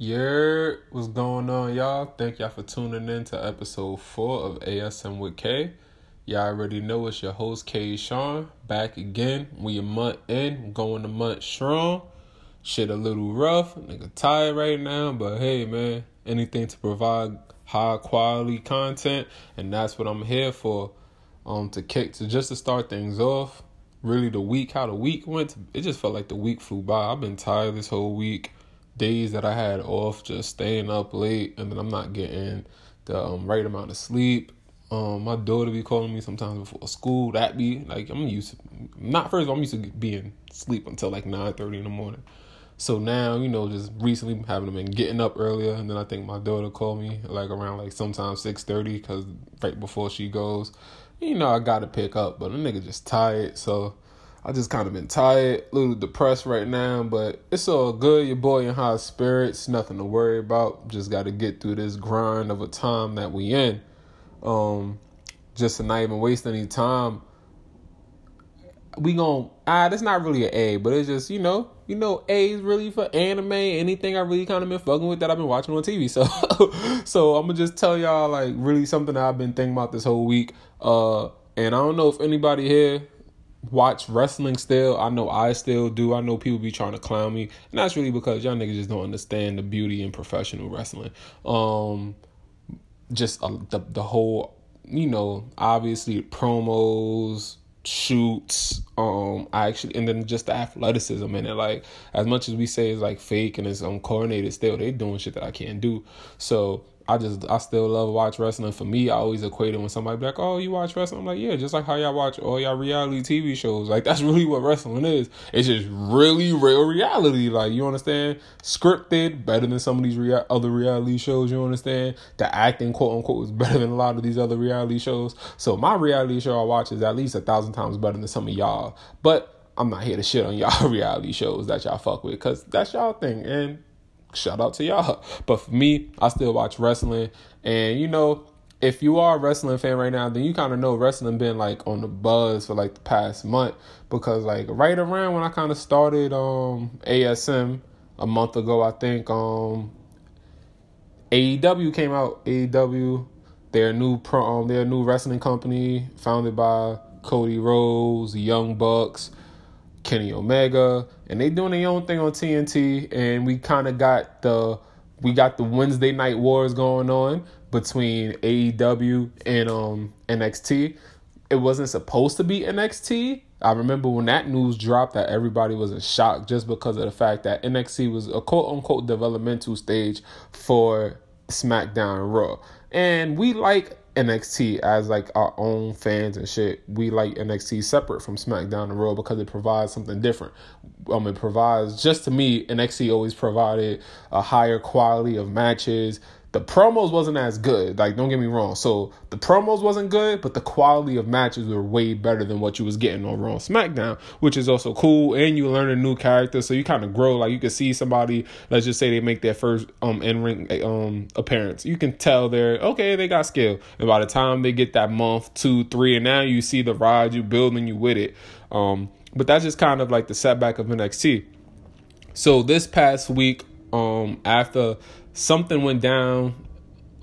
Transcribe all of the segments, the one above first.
Yeah, what's going on, y'all? Thank y'all for tuning in to episode four of ASM with K. Y'all already know it's your host K. Sean back again. We a month in, going a month strong. Shit a little rough, nigga tired right now, but hey man, anything to provide high quality content, and that's what I'm here for. Um, to kick to just to start things off. Really, the week, how the week went, it just felt like the week flew by. I've been tired this whole week days that I had off just staying up late and then I'm not getting the um, right amount of sleep. Um, my daughter be calling me sometimes before school. That be like I'm used to not first. All, I'm used to being sleep until like nine thirty in the morning. So now you know, just recently having been getting up earlier, and then I think my daughter called me like around like sometimes six thirty because right before she goes, you know I got to pick up, but the nigga just tired. So I just kind of been tired, a little depressed right now, but it's all good. Your boy in high spirits, nothing to worry about. Just got to get through this grind of a time that we in. Um, just to not even waste any time. We gon' ah, that's not really an A, but it's just you know, you know, A is really for anime, anything I really kind of been fucking with that I've been watching on TV. So, so I'm gonna just tell y'all like really something that I've been thinking about this whole week. Uh, and I don't know if anybody here watch wrestling still. I know I still do. I know people be trying to clown me. And that's really because y'all niggas just don't understand the beauty in professional wrestling. Um just uh, the the whole, you know, obviously promos, shoots, um I actually and then just the athleticism in it. Like as much as we say it's like fake and it's uncoordinated still they doing shit that I can't do. So I just I still love watch wrestling. For me, I always equate it when somebody be like, "Oh, you watch wrestling?" I'm like, "Yeah," just like how y'all watch all y'all reality TV shows. Like that's really what wrestling is. It's just really real reality. Like you understand, scripted better than some of these rea- other reality shows. You understand the acting, quote unquote, is better than a lot of these other reality shows. So my reality show I watch is at least a thousand times better than some of y'all. But I'm not here to shit on y'all reality shows that y'all fuck with because that's y'all thing and shout out to y'all. But for me, I still watch wrestling. And you know, if you are a wrestling fan right now, then you kind of know wrestling been like on the buzz for like the past month because like right around when I kind of started um ASM a month ago, I think um AEW came out. AEW, their new pro, um, their new wrestling company founded by Cody Rhodes, Young Bucks, Kenny Omega, and they doing their own thing on TNT. And we kind of got the we got the Wednesday night wars going on between AEW and um NXT. It wasn't supposed to be NXT. I remember when that news dropped that everybody was in shock just because of the fact that NXT was a quote unquote developmental stage for SmackDown Raw. And we like NXT as like our own fans and shit. We like NXT separate from SmackDown and Raw because it provides something different. Um, it provides just to me NXT always provided a higher quality of matches, the promos wasn't as good. Like, don't get me wrong. So the promos wasn't good, but the quality of matches were way better than what you was getting on Raw SmackDown, which is also cool. And you learn a new character, so you kind of grow. Like you can see somebody. Let's just say they make their first um in ring um appearance. You can tell they're okay. They got skill, and by the time they get that month, two, three, and now you see the ride you building you with it. Um, but that's just kind of like the setback of NXT. So this past week, um, after something went down.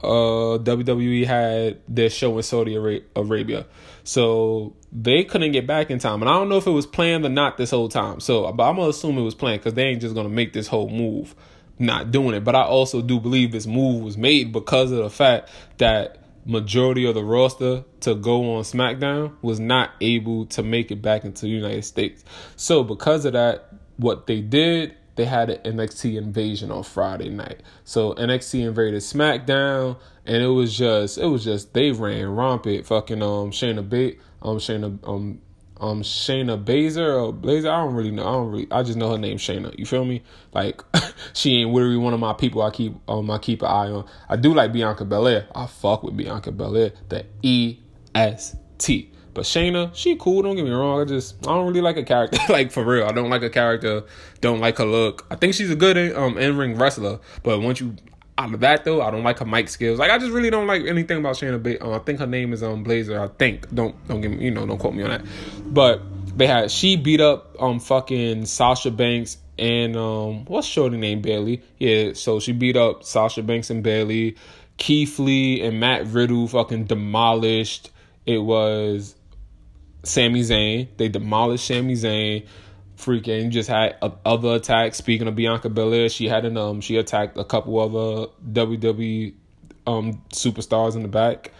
Uh, WWE had their show in Saudi Arabia, so they couldn't get back in time. And I don't know if it was planned or not this whole time. So, but I'm gonna assume it was planned because they ain't just gonna make this whole move not doing it. But I also do believe this move was made because of the fact that majority of the roster to go on SmackDown was not able to make it back into the United States. So because of that, what they did they had an NXT invasion on Friday night. So NXT invaded SmackDown, and it was just it was just they ran rampant. Fucking um Shayna Bate um Shayna um um Shayna Baszler or Blazer. I don't really know. I don't really. I just know her name Shayna. You feel me? Like she ain't literally one of my people. I keep um I keep an eye on. I do like Bianca Belair. I fuck with Bianca Belair. The E S T. But Shayna, she cool. Don't get me wrong. I just I don't really like a character. like for real, I don't like a character. Don't like her look. I think she's a good um in ring wrestler. But once you out of that though, I don't like her mic skills. Like I just really don't like anything about Shayna. Ba- uh, I think her name is um Blazer. I think. Don't don't give me you know don't quote me on that. But they had she beat up um fucking Sasha Banks and um, what's shorty name Bayley. Yeah, so she beat up Sasha Banks and Bayley. Keith Lee and Matt Riddle fucking demolished. It was Sami Zayn. They demolished Sami Zayn. Freaking just had other attacks. Speaking of Bianca Belair, she had an um she attacked a couple other WWE um superstars in the back.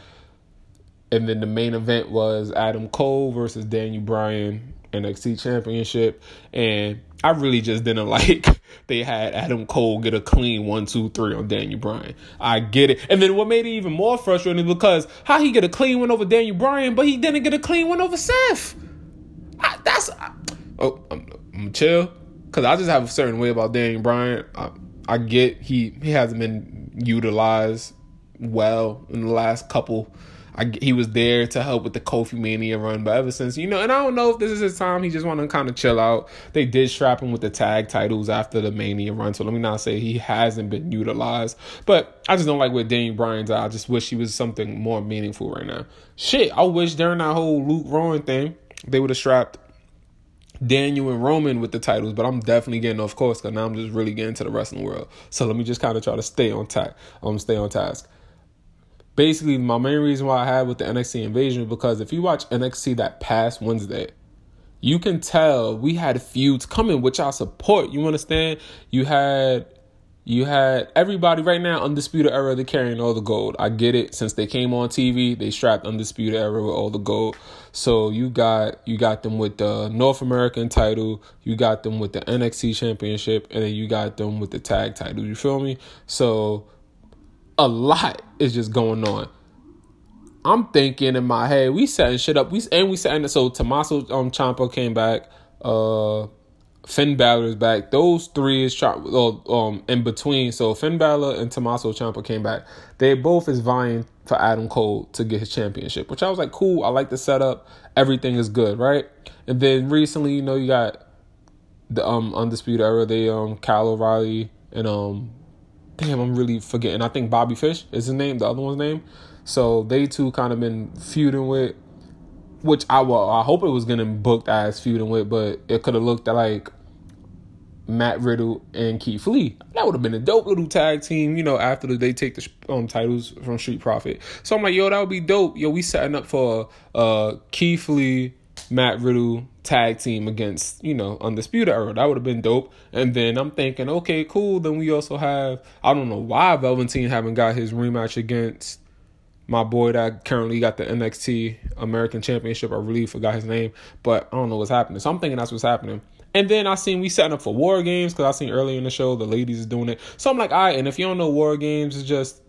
And then the main event was Adam Cole versus Daniel Bryan NXT Championship. And I really just didn't like they had Adam Cole get a clean one, two, three on Daniel Bryan. I get it. And then what made it even more frustrating is because how he get a clean one over Daniel Bryan, but he didn't get a clean one over Seth. I, that's I, oh, I'm, I'm chill because I just have a certain way about Daniel Bryan. I, I get he he hasn't been utilized well in the last couple I, he was there to help with the Kofi Mania run, but ever since you know, and I don't know if this is his time. He just want to kind of chill out. They did strap him with the tag titles after the Mania run, so let me not say he hasn't been utilized. But I just don't like what Daniel Bryan's. I just wish he was something more meaningful right now. Shit, I wish during that whole Luke Rowan thing they would have strapped Daniel and Roman with the titles, but I'm definitely getting off course because now I'm just really getting to the wrestling world. So let me just kind of try to stay on task. Um, stay on task basically my main reason why I had with the NXT invasion because if you watch NXT that past Wednesday, you can tell we had feuds coming, which I support. You understand? You had you had everybody right now, Undisputed Era, they're carrying all the gold. I get it. Since they came on TV, they strapped Undisputed Era with all the gold. So you got you got them with the North American title, you got them with the NXT championship, and then you got them with the tag title. You feel me? So a lot is just going on. I'm thinking in my head, we setting shit up. We and we setting it so Tommaso um Ciampa came back. Uh, Finn Balor is back. Those three is um in between. So Finn Balor and Tommaso Ciampa came back. They both is vying for Adam Cole to get his championship, which I was like, cool. I like the setup. Everything is good, right? And then recently, you know, you got the um undisputed era. They um Kyle O'Reilly and um damn, I'm really forgetting. I think Bobby Fish is his name, the other one's name. So they two kind of been feuding with, which I well, I hope it was gonna booked as feuding with, but it could have looked like Matt Riddle and Keith Lee. That would have been a dope little tag team, you know, after they take the um, titles from Street Profit. So I'm like, yo, that would be dope. Yo, we setting up for uh Keith Lee, Matt Riddle, tag team against, you know, Undisputed Era. That would have been dope. And then I'm thinking, okay, cool. Then we also have, I don't know why Velveteen haven't got his rematch against my boy that currently got the NXT American Championship. I really forgot his name, but I don't know what's happening. So I'm thinking that's what's happening. And then I seen we setting up for War Games because I seen earlier in the show the ladies is doing it. So I'm like, all right. And if you don't know War Games, it's just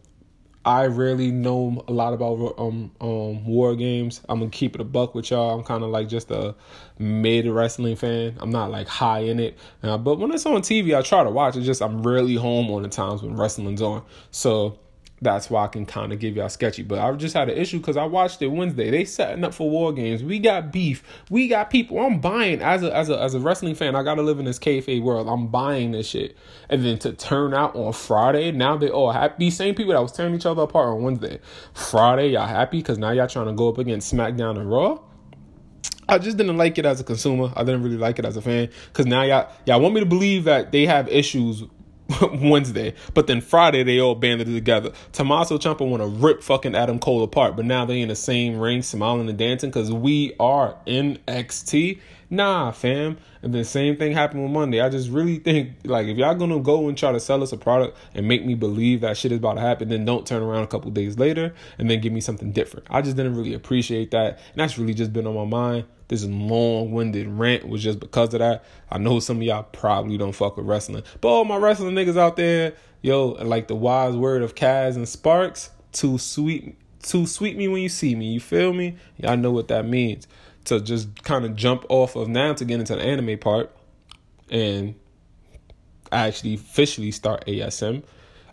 I rarely know a lot about um um war games. I'm gonna keep it a buck with y'all. I'm kind of like just a mid wrestling fan. I'm not like high in it, uh, but when it's on TV, I try to watch. It's just I'm rarely home on the times when wrestling's on. So that's why I can kind of give y'all sketchy. But I just had an issue because I watched it Wednesday. They setting up for war games. We got beef. We got people. I'm buying as a as a as a wrestling fan. I gotta live in this kayfabe world. I'm buying this shit. And then to turn out on Friday, now they all happy. These same people that was tearing each other apart on Wednesday. Friday, y'all happy because now y'all trying to go up against SmackDown and Raw. I just didn't like it as a consumer. I didn't really like it as a fan because now y'all y'all want me to believe that they have issues Wednesday, but then Friday they all banded together. Tommaso Ciampa want to rip fucking Adam Cole apart, but now they in the same ring, smiling and dancing because we are NXT. Nah, fam. And the same thing happened with Monday. I just really think like if y'all gonna go and try to sell us a product and make me believe that shit is about to happen, then don't turn around a couple days later and then give me something different. I just didn't really appreciate that, and that's really just been on my mind. This long-winded rant was just because of that. I know some of y'all probably don't fuck with wrestling, but all my wrestling niggas out there, yo, like the wise word of Kaz and Sparks, too sweet, too sweet me when you see me. You feel me? Y'all know what that means. To just kind of jump off of now to get into the anime part, and actually officially start ASM.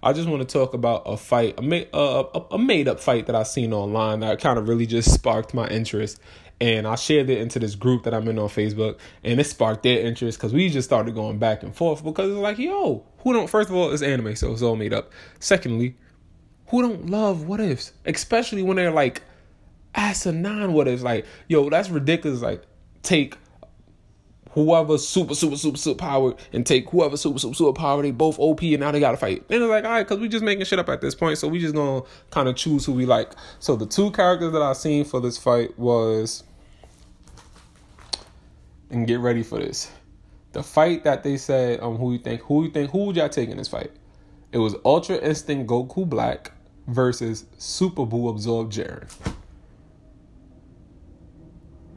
I just want to talk about a fight, a made, a, a made up fight that I seen online that kind of really just sparked my interest and I shared it into this group that I'm in on Facebook, and it sparked their interest because we just started going back and forth because it's like, yo, who don't? First of all, it's anime, so it's all made up. Secondly, who don't love what ifs, especially when they're like asinine what ifs? Like, yo, that's ridiculous. Like, take whoever super super super super powered and take whoever super super super powered. They both OP and now they gotta fight. And it's like, all right, because we just making shit up at this point, so we just gonna kind of choose who we like. So the two characters that I seen for this fight was, and get ready for this, the fight that they said um who you think who you think who would y'all take in this fight? It was Ultra Instinct Goku Black versus Super Buu Absorb Jiren.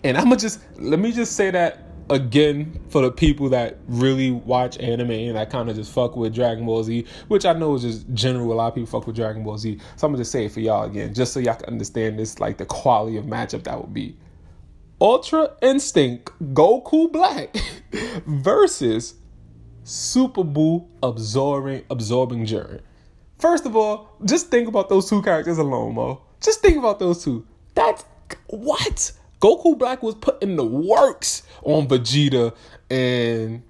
And I'ma just let me just say that again for the people that really watch anime and that kind of just fuck with Dragon Ball Z, which I know is just general. A lot of people fuck with Dragon Ball Z. So I'm gonna just say it for y'all again, just so y'all can understand this, like the quality of matchup that would be. Ultra Instinct Goku Black versus Super Buu absorbing absorbing Jiren. First of all, just think about those two characters alone, Mo. Just think about those two. That's what Goku Black was putting the works on Vegeta and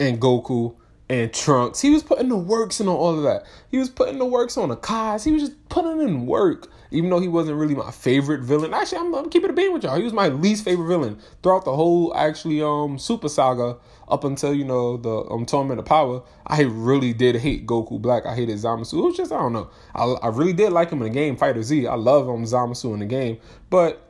and Goku and Trunks. He was putting the works in on all of that. He was putting the works on the Akaz. He was just putting in work. Even though he wasn't really my favorite villain. Actually, I'm, I'm keeping it being with y'all. He was my least favorite villain throughout the whole actually um Super Saga up until you know the um Tournament of Power. I really did hate Goku Black. I hated Zamasu. It was just I don't know. I, I really did like him in the game Fighter Z. I love um Zamasu in the game, but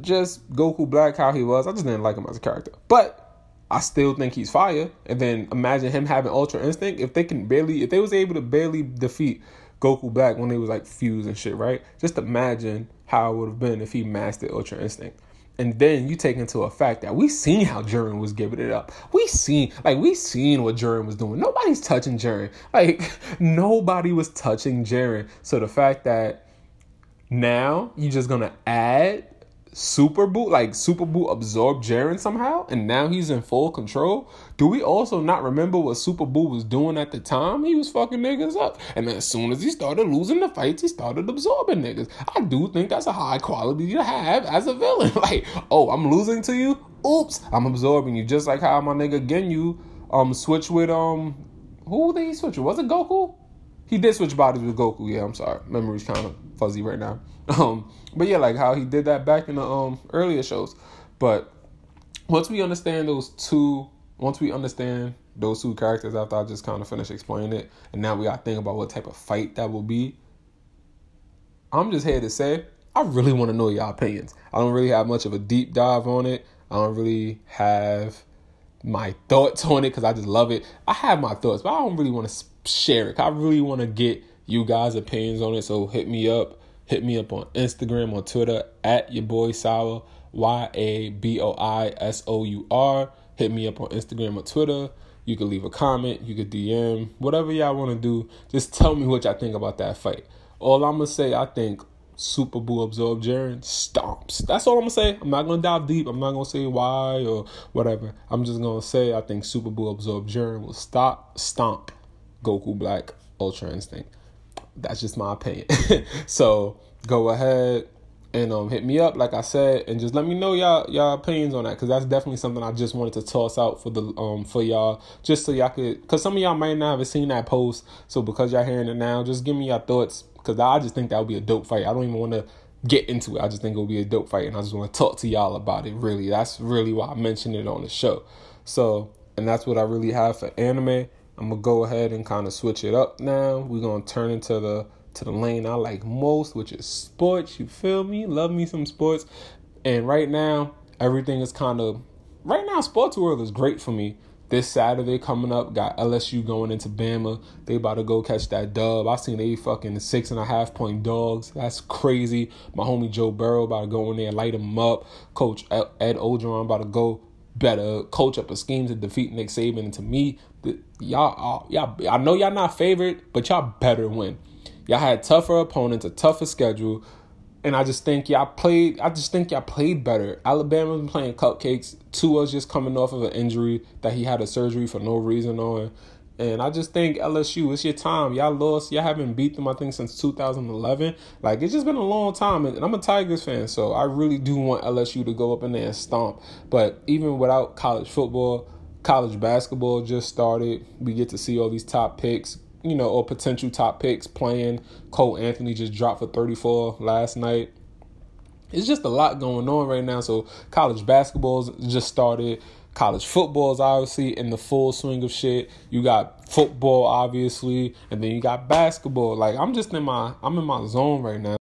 just Goku Black how he was. I just didn't like him as a character. But I still think he's fire. And then imagine him having Ultra Instinct. If they can barely, if they was able to barely defeat Goku Black when they was like fused and shit, right? Just imagine how it would have been if he mastered Ultra Instinct. And then you take into a fact that we seen how Jiren was giving it up. We seen like we seen what Jiren was doing. Nobody's touching Jiren. Like nobody was touching Jiren. So the fact that now you're just gonna add Super Buu, like Super Buu absorbed Jiren somehow, and now he's in full control. Do we also not remember what Super Buu was doing at the time? He was fucking niggas up. And then as soon as he started losing the fights, he started absorbing niggas. I do think that's a high quality to have as a villain. Like, oh, I'm losing to you? Oops, I'm absorbing you. Just like how my nigga Ginyu um switch with um who he switch with? Was it Goku? He did switch bodies with Goku, yeah, I'm sorry. Memory's kind of fuzzy right now. Um, but yeah, like how he did that back in the um earlier shows. But once we understand those two, once we understand those two characters after I just kind of finished explaining it, and now we gotta think about what type of fight that will be. I'm just here to say I really want to know your opinions. I don't really have much of a deep dive on it. I don't really have my thoughts on it because I just love it. I have my thoughts, but I don't really want to share it. I really want to get you guys' opinions on it. So hit me up Hit me up on Instagram or Twitter at your boy Sour, Y A B O I S O U R. Hit me up on Instagram or Twitter. You can leave a comment, you can DM, whatever y'all want to do. Just tell me what y'all think about that fight. All I'm gonna say, I think Super Buu absorb Jiren stomps. That's all I'm gonna say. I'm not gonna dive deep. I'm not gonna say why or whatever. I'm just gonna say I think Super Buu absorb Jiren will stop stomp Goku Black Ultra Instinct. That's just my opinion. so go ahead and um hit me up like I said and just let me know y'all y'all opinions on that because that's definitely something I just wanted to toss out for the um for y'all just so y'all could because some of y'all might not have seen that post. So because y'all hearing it now just give me your thoughts because I just think that would be a dope fight. I don't even want to get into it. I just think it would be a dope fight and I just want to talk to y'all about it really. That's really why I mentioned it on the show. So and that's what I really have for anime I'm gonna go ahead and kind of switch it up now. We're gonna turn into the to the lane I like most, which is sports. You feel me? Love me some sports. And right now, everything is kind of right now. Sports world is great for me. This Saturday coming up, got LSU going into Bama. They about to go catch that dub. I seen they fucking six and a half point dogs. That's crazy. My homie Joe Burrow about to go in there, light him up. Coach Ed Orgeron about to go better coach up a scheme to defeat Nick Saban. And to me, y'all, y'all, I know y'all not favorite, but y'all better win. Y'all had tougher opponents, a tougher schedule, and I just think y'all played. I just think y'all played better. Alabama been playing cupcakes. Tua's just coming off of an injury that he had a surgery for no reason on. And I just think LSU, it's your time. Y'all lost. Y'all haven't beat them, I think, since 2011. Like, it's just been a long time. And I'm a Tigers fan, so I really do want LSU to go up in there and stomp. But even without college football, college basketball just started. We get to see all these top picks, you know, or potential top picks playing. Cole Anthony just dropped for 34 last night. It's just a lot going on right now. So, college basketball's just started College football is obviously in the full swing of shit. You got football, obviously, and then you got basketball. Like I'm just in my I'm in my zone right now.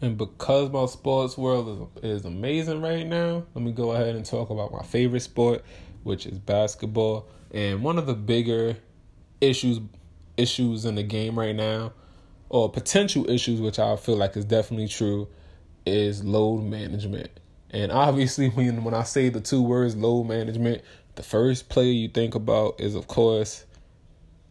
And because my sports world is, is amazing right now, let me go ahead and talk about my favorite sport, which is basketball. And one of the bigger issues issues in the game right now, or potential issues, which I feel like is definitely true, is load management. And obviously, when when I say the two words load management, the first player you think about is of course,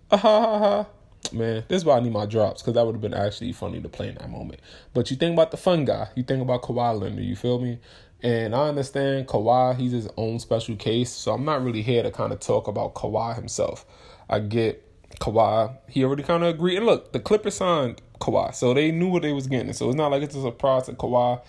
ha ha ha. Man, this is why I need my drops because that would have been actually funny to play in that moment. But you think about the fun guy, you think about Kawhi Leonard, you feel me? And I understand Kawhi, he's his own special case, so I'm not really here to kind of talk about Kawhi himself. I get Kawhi, he already kind of agreed. And look, the Clippers signed Kawhi, so they knew what they was getting. So it's not like it's a surprise that Kawhi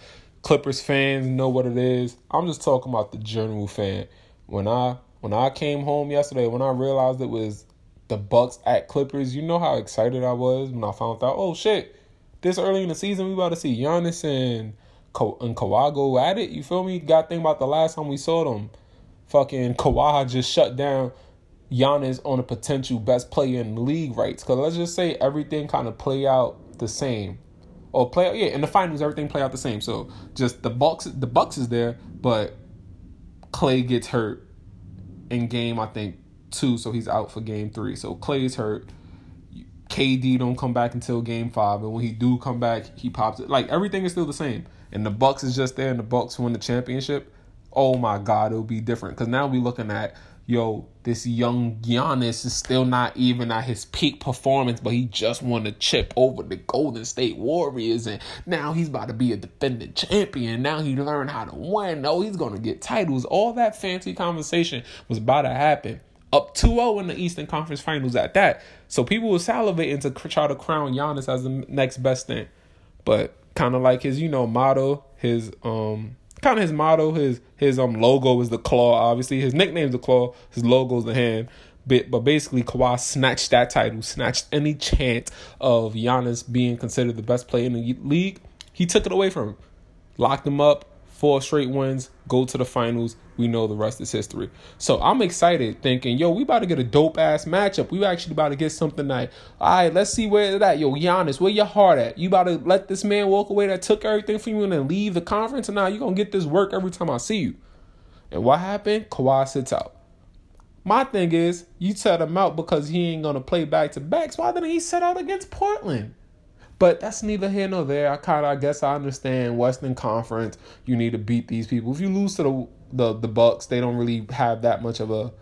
Clippers fans know what it is. I'm just talking about the general fan. When I when I came home yesterday, when I realized it was the Bucks at Clippers, you know how excited I was when I found out, oh shit, this early in the season we about to see Giannis and And Kawhi go at it. You feel me? Got think about the last time we saw them. Fucking Kawhi just shut down Giannis on a potential best player in the league rights. Cause let's just say everything kind of play out the same or play yeah in the finals everything play out the same. So just the Bucks the Bucks is there, but Klay gets hurt in game I think two, so he's out for game three. So Klay's hurt. KD don't come back until game five, and when he do come back, he pops it. Like everything is still the same, and the Bucks is just there, and the Bucks win the championship. Oh my God, it'll be different because now we're looking at yo, this young Giannis is still not even at his peak performance, but he just won a chip over the Golden State Warriors, and now he's about to be a defending champion. Now he learned how to win. Oh, he's gonna get titles. All that fancy conversation was about to happen. Up 2-0 in the Eastern Conference Finals at that. So people were salivating to try to crown Giannis as the next best thing. But kind of like his, you know, motto, his um kind of his motto, his his um logo is the claw. Obviously, his nickname is the claw. His logo is the hand. But but basically, Kawhi snatched that title, snatched any chance of Giannis being considered the best player in the league. He took it away from him, locked him up, four straight wins, go to the finals. We know the rest is history. So I'm excited, thinking, yo, we about to get a dope ass matchup. We actually about to get something that, all right, let's see where that. Yo, Giannis, where your heart at? You about to let this man walk away that took everything from you and then leave the conference, and now you're gonna get this work every time I see you. And what happened? Kawhi sits out. My thing is, you set him out because he ain't gonna play back to backs. Why didn't he set out against Portland? But that's neither here nor there. I kind of, I guess, I understand Western Conference. You need to beat these people. If you lose to the the the Bucks, they don't really have that much of a,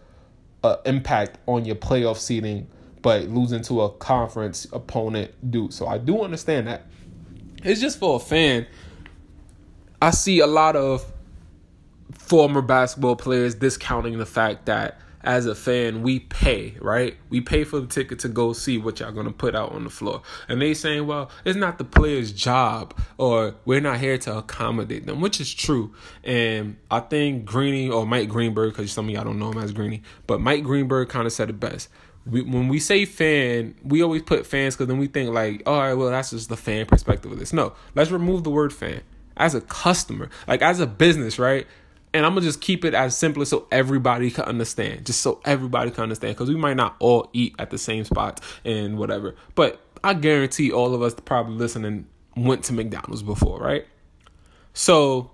a impact on your playoff seeding. But losing to a conference opponent do. So I do understand that. It's just for a fan. I see a lot of former basketball players discounting the fact that as a fan, we pay, right? We pay for the ticket to go see what y'all gonna put out on the floor. And they saying, well, it's not the player's job or we're not here to accommodate them, which is true. And I think Greeny or Mike Greenberg, because some of y'all don't know him as Greeny, but Mike Greenberg kind of said it best. We, when we say fan, we always put fans because then we think like, all right, well, that's just the fan perspective of this. No, let's remove the word fan. As a customer, like as a business, right? And I'm gonna just keep it as simple so everybody can understand, just so everybody can understand, because we might not all eat at the same spots and whatever. But I guarantee all of us probably listening went to McDonald's before, right? So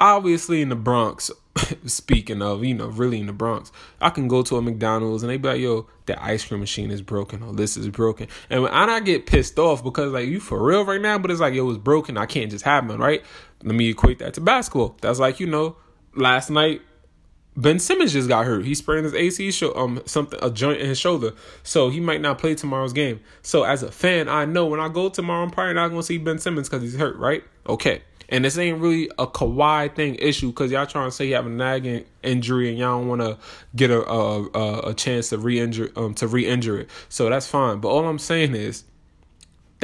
obviously in the Bronx, speaking of, you know, really in the Bronx, I can go to a McDonald's and they be like, yo, the ice cream machine is broken or this is broken. And when I get pissed off because like you for real right now, but it's like it was broken, I can't just have it, right? Let me equate that to basketball. That's like, you know, last night Ben Simmons just got hurt. He sprained his AC show, um something a joint in his shoulder, so he might not play tomorrow's game. So as a fan, I know when I go tomorrow, I'm probably not gonna see Ben Simmons because he's hurt, right? Okay, and this ain't really a Kawhi thing issue because y'all trying to say you have a nagging injury and y'all don't want to get a, a a chance to re-injure um to re-injure it. So that's fine. But all I'm saying is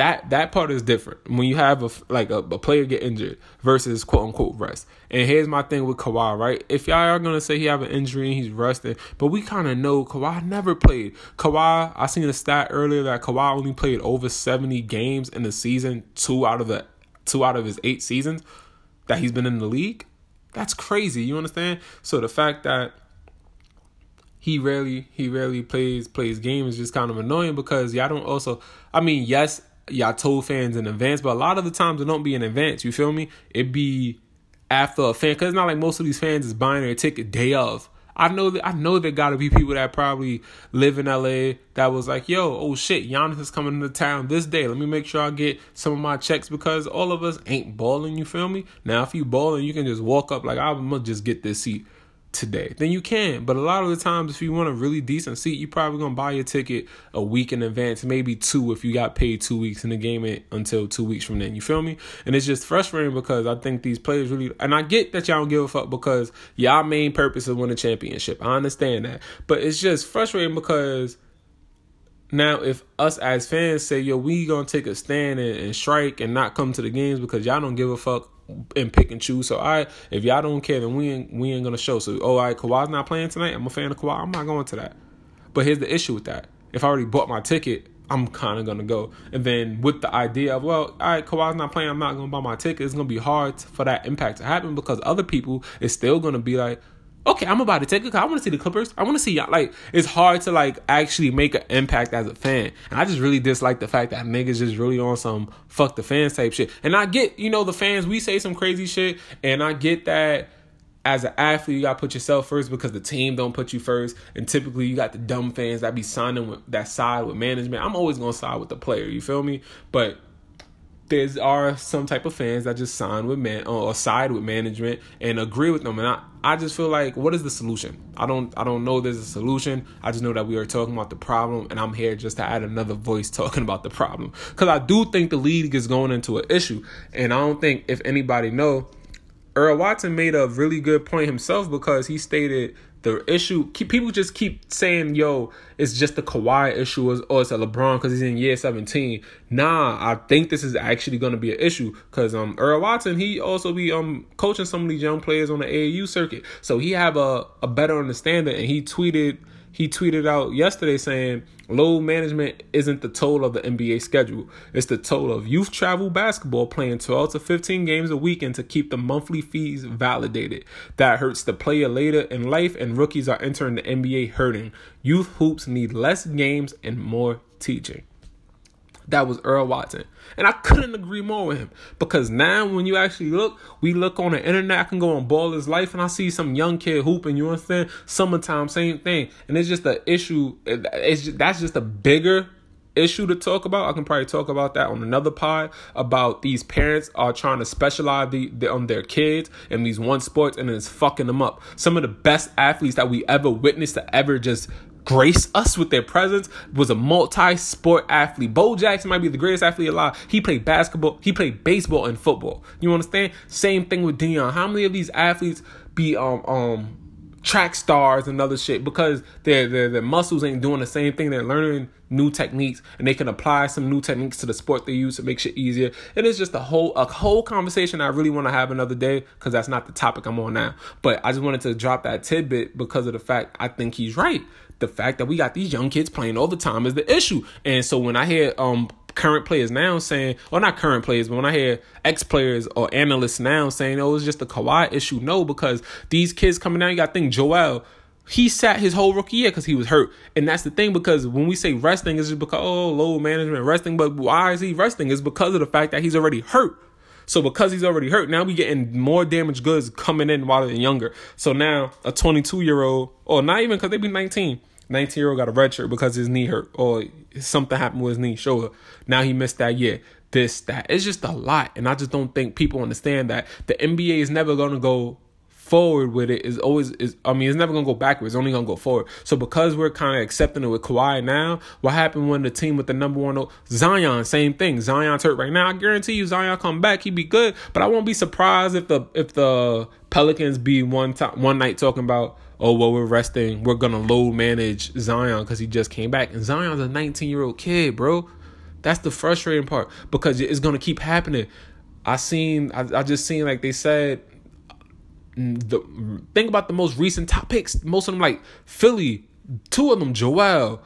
that that part is different when you have a like a, a player get injured versus quote unquote rest. And here's my thing with Kawhi, right? If y'all are gonna say he have an injury and he's rested, but we kind of know Kawhi never played. Kawhi, I seen a stat earlier that Kawhi only played over 70 games in the season, two out of the two out of his eight seasons that he's been in the league. That's crazy. You understand? So the fact that he rarely he rarely plays plays games is just kind of annoying because y'all don't also I mean, yes, y'all told fans in advance, but a lot of the times it don't be in advance, you feel me? It be after a fan, cause it's not like most of these fans is buying their ticket day of. I know that I know there gotta be people that probably live in LA that was like, yo, oh shit, Giannis is coming to town this day. Let me make sure I get some of my checks because all of us ain't balling, you feel me? Now if you balling, you can just walk up like I'm gonna just get this seat today, then you can. But a lot of the times, if you want a really decent seat, you're probably gonna buy your ticket a week in advance, maybe two if you got paid two weeks in the game until two weeks from then. You feel me? And it's just frustrating because I think these players really, and I get that y'all don't give a fuck because y'all main purpose is win a championship. I understand that, but it's just frustrating because. Now, if us as fans say, yo, we gonna take a stand and, and strike and not come to the games because y'all don't give a fuck and pick and choose. So I, if y'all don't care, then we ain't we ain't gonna show. So oh, all right, Kawhi's not playing tonight. I'm a fan of Kawhi. I'm not going to that. But here's the issue with that. If I already bought my ticket, I'm kind of gonna go. And then with the idea of well, all right, Kawhi's not playing. I'm not gonna buy my ticket. It's gonna be hard for that impact to happen because other people is still gonna be like, okay, I'm about to take it. I want to see the Clippers. I want to see y'all. Like, it's hard to like actually make an impact as a fan. And I just really dislike the fact that niggas just really on some fuck the fans type shit. And I get, you know, the fans, we say some crazy shit. And I get that as an athlete, you gotta put yourself first because the team don't put you first. And typically, you got the dumb fans that be signing with that side with management. I'm always gonna side with the player. You feel me? But there's are some type of fans that just sign with man or side with management and agree with them and I, I just feel like what is the solution? I don't I don't know there's a solution. I just know that we are talking about the problem and I'm here just to add another voice talking about the problem. Because I do think the league is going into an issue and I don't think if anybody know Earl Watson made a really good point himself because he stated the issue keep, people just keep saying yo it's just the Kawhi issue or it's a LeBron because he's in year 17 nah I think this is actually going to be an issue because um Earl Watson he also be um coaching some of these young players on the AAU circuit. So he have a, a better understanding and he tweeted he tweeted out yesterday saying load management isn't the toll of the NBA schedule. It's the toll of youth travel basketball playing 12 to 15 games a weekend to keep the monthly fees validated. That hurts the player later in life, and rookies are entering the NBA hurting. Youth hoops need less games and more teaching. That was Earl Watson. And I couldn't agree more with him because now when you actually look, we look on the internet, I can go on Ballislife and I see some young kid hooping, you understand? Summertime, same thing. And it's just an issue. It's just, that's just a bigger issue to talk about. I can probably talk about that on another pod about these parents are trying to specialize the, the, on their kids in these one sports and it's fucking them up. Some of the best athletes that we ever witnessed to ever just grace us with their presence was a multi-sport athlete. Bo Jackson might be the greatest athlete alive. He played basketball, he played baseball and football. You understand? Same thing with Deion. How many of these athletes be um um track stars and other shit because their, their their muscles ain't doing the same thing. They're learning new techniques and they can apply some new techniques to the sport they use to make shit easier. And It is just a whole a whole conversation I really want to have another day because that's not the topic I'm on now. But I just wanted to drop that tidbit because of the fact I think he's right. The fact that we got these young kids playing all the time is the issue. And so when I hear um current players now saying, well, not current players, but when I hear ex players or analysts now saying, oh, it's just a Kawhi issue, no, because these kids coming out, you got to think Joel. He sat his whole rookie year because he was hurt, and that's the thing. Because when we say resting, it's just because oh, load management resting. But why is he resting? It's because of the fact that he's already hurt. So because he's already hurt, now we getting more damaged goods coming in while they're younger. So now a 22 year old, or not even because they be 19, 19 year old got a red shirt because his knee hurt or something happened with his knee, shoulder. Now he missed that year. This, that. It's just a lot. And I just don't think people understand that the NBA is never going to go forward with it is always is I mean it's never gonna go backwards, it's only gonna go forward. So because we're kind of accepting it with Kawhi now, what happened when the team with the number one Zion, same thing. Zion's hurt right now. I guarantee you Zion come back, he'd be good. But I won't be surprised if the if the Pelicans be one time one night talking about oh well we're resting. We're gonna load manage zion because he just came back. And zion's a 19 year old kid bro. That's the frustrating part because it's gonna keep happening. I seen i, I just seen like they said mm, the think about the most recent top picks. Most of them like philly two of them joel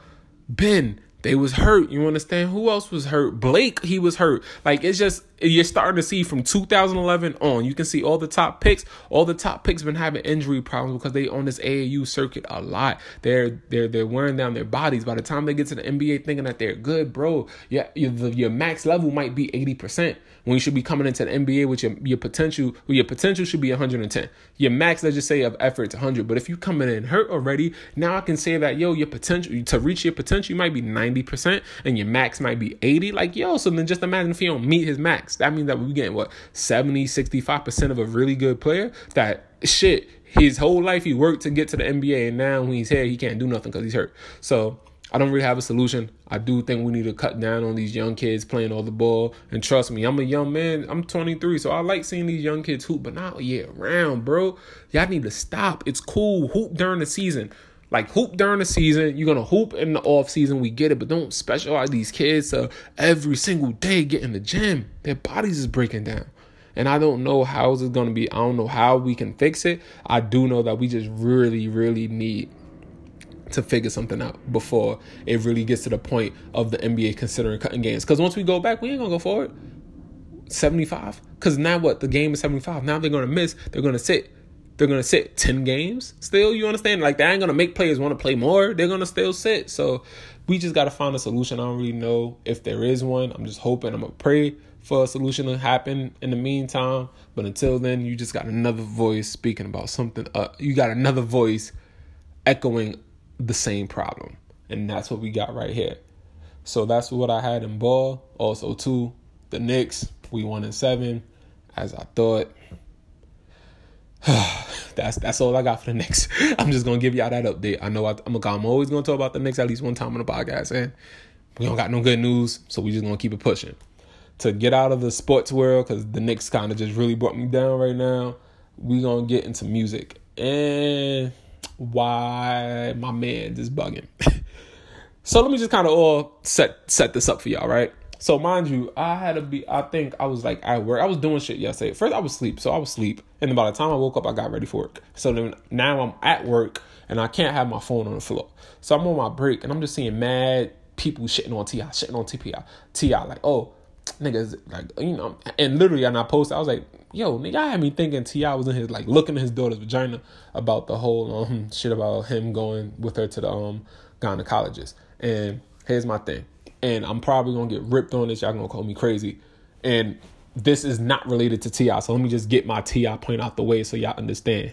ben they was hurt. You understand? Who else was hurt? Blake he was hurt. Like it's just you're starting to see from 2011 on. You can see all the top picks. All the top picks been having injury problems because they on this AAU circuit a lot. They're they're they're wearing down their bodies. By the time they get to the NBA, thinking that they're good, bro, yeah, your, your max level might be 80 percent when you should be coming into the NBA with your your potential. Your potential should be 110. Your max, let's just say, of effort is 100. But if you coming in hurt already, now I can say that yo, your potential to reach your potential you might be 90 percent, and your max might be 80. Like yo, so then just imagine if you don't meet his max. That means that we getting what 70, 65 percent of a really good player. That shit. His whole life he worked to get to the NBA, and now when he's here, he can't do nothing because he's hurt. So I don't really have a solution. I do think we need to cut down on these young kids playing all the ball. And trust me, I'm a young man. I'm 23, so I like seeing these young kids hoop, but not year round, bro. Y'all need to stop. It's cool. Hoop during the season. Like hoop during the season, you're gonna hoop in the off season. We get it, but don't specialize these kids to every single day get in the gym. Their bodies is breaking down. And I don't know how it's gonna be. I don't know how we can fix it. I do know that we just really, really need to figure something out before it really gets to the point of the NBA considering cutting games. Because once we go back, we ain't gonna go forward. 75. Because now what? The game is 75. Now they're gonna miss. They're gonna sit. They're gonna sit 10 games still. You understand? Like that ain't gonna make players want to play more. They're gonna still sit. So we just gotta find a solution. I don't really know if there is one. I'm just hoping. I'm gonna pray for a solution to happen in the meantime. But until then, you just got another voice speaking about something. Uh, you got another voice echoing the same problem. And that's what we got right here. So that's what I had in ball. Also, too, the Knicks, we won in seven, as I thought. that's that's all I got for the Knicks. I'm just gonna give y'all that update. I know I, am I'm always gonna talk about the Knicks at least one time on the podcast, and we don't got no good news, so we just gonna keep it pushing. To get out of the sports world, because the Knicks kind of just really brought me down right now. We gonna get into music, and why my man is bugging. so let me just kind of all set set this up for y'all, right? So mind you, I had to be. I think I was like I work. I was doing shit yesterday. First, I was sleep, so I was sleep, and by the time I woke up, I got ready for work. So then now I'm at work, and I can't have my phone on the floor. So I'm on my break, and I'm just seeing mad people shitting on T.I., shitting on TPI, T.I., like oh niggas like you know, and literally, and I posted, I was like, yo, nigga, I had me thinking T.I. was in his like looking at his daughter's vagina about the whole um shit about him going with her to the um gynecologist. And here's my thing, and I'm probably gonna get ripped on this. Y'all gonna call me crazy, and this is not related to Ti. So let me just get my T.I. point out the way so y'all understand.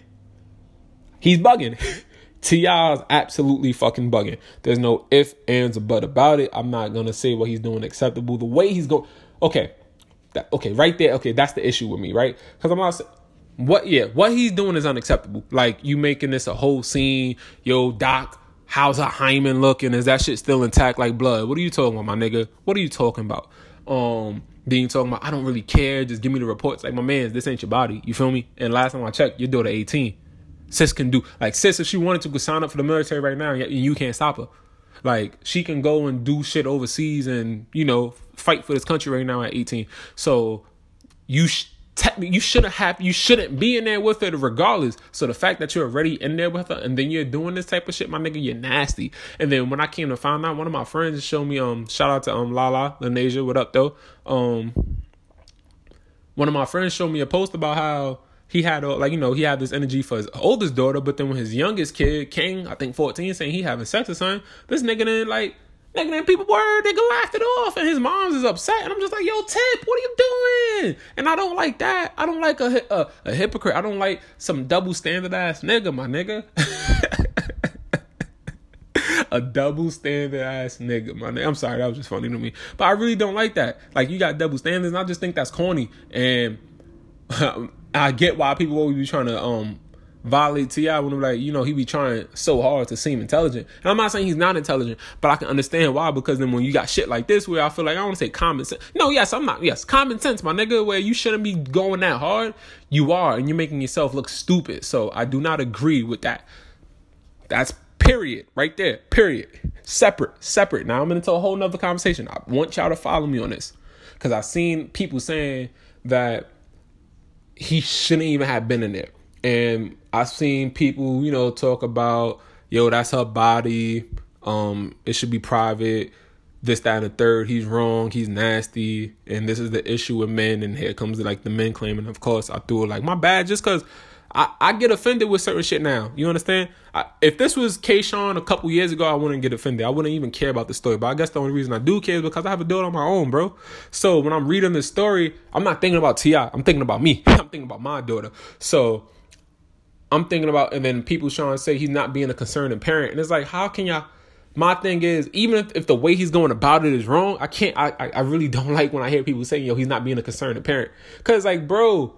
He's bugging. T.I. is absolutely fucking bugging. There's no if, ands, or but about it. I'm not gonna say what he's doing acceptable. The way he's going, okay, that, okay, right there. Okay, that's the issue with me, right? Because I'm not. What? Yeah, what he's doing is unacceptable. Like you making this a whole scene. Yo, Doc, how's a hymen looking? Is that shit still intact like blood? What are you talking about, my nigga? What are you talking about? Um, you talking about I don't really care. Just give me the reports. Like my man, this ain't your body. You feel me? And last time I checked, your daughter 18. Sis can do like sis if she wanted to go sign up for the military right now, and you can't stop her. Like she can go and do shit overseas and you know fight for this country right now at 18. So you sh- you shouldn't have you shouldn't be in there with her regardless. So the fact that you're already in there with her and then you're doing this type of shit, my nigga, you're nasty. And then when I came to find out, one of my friends showed me um shout out to um Lala Lanasia, what up though? Um one of my friends showed me a post about how he had a, like you know he had this energy for his oldest daughter, but then when his youngest kid, King, I think fourteen, saying he having sex or something, this nigga then like nigga then people were nigga laughed it off, and his mom's is upset, and I'm just like, yo, Tip, what are you doing? And I don't like that. I don't like a a, a hypocrite. I don't like some double standard ass nigga, my nigga. a double standard ass nigga, my nigga. I'm sorry, that was just funny to me. But I really don't like that. Like you got double standards, and I just think that's corny. And I get why people always be trying to um violate T.I. when I'm like, you know, he be trying so hard to seem intelligent. And I'm not saying he's not intelligent, but I can understand why because then when you got shit like this where I feel like I want to say common sense. No, yes, I'm not. Yes, common sense, my nigga, where you shouldn't be going that hard. You are, and you're making yourself look stupid. So I do not agree with that. That's period right there. Period. Separate. Separate. Now I'm into a whole nother conversation. I want y'all to follow me on this. Cause I've seen people saying that he shouldn't even have been in there. And I've seen people, you know, talk about, yo, that's her body. Um, it should be private. this, that, and the third. He's wrong. He's nasty. And this is the issue with men. And here comes like the men claiming, of course, I threw it like my bad just because I, I get offended with certain shit now. You understand? I, if this was K Sean a couple years ago, I wouldn't get offended. I wouldn't even care about the story. But I guess the only reason I do care is because I have a daughter on my own, bro. So when I'm reading this story, I'm not thinking about T.I. I'm thinking about me. I'm thinking about my daughter. So I'm thinking about, and then people trying to say he's not being a concerning parent. And it's like, how can y'all? My thing is, even if, if the way he's going about it is wrong, I can't, I, I, really don't like when I hear people saying, yo, he's not being a concerning parent. Cause like, bro,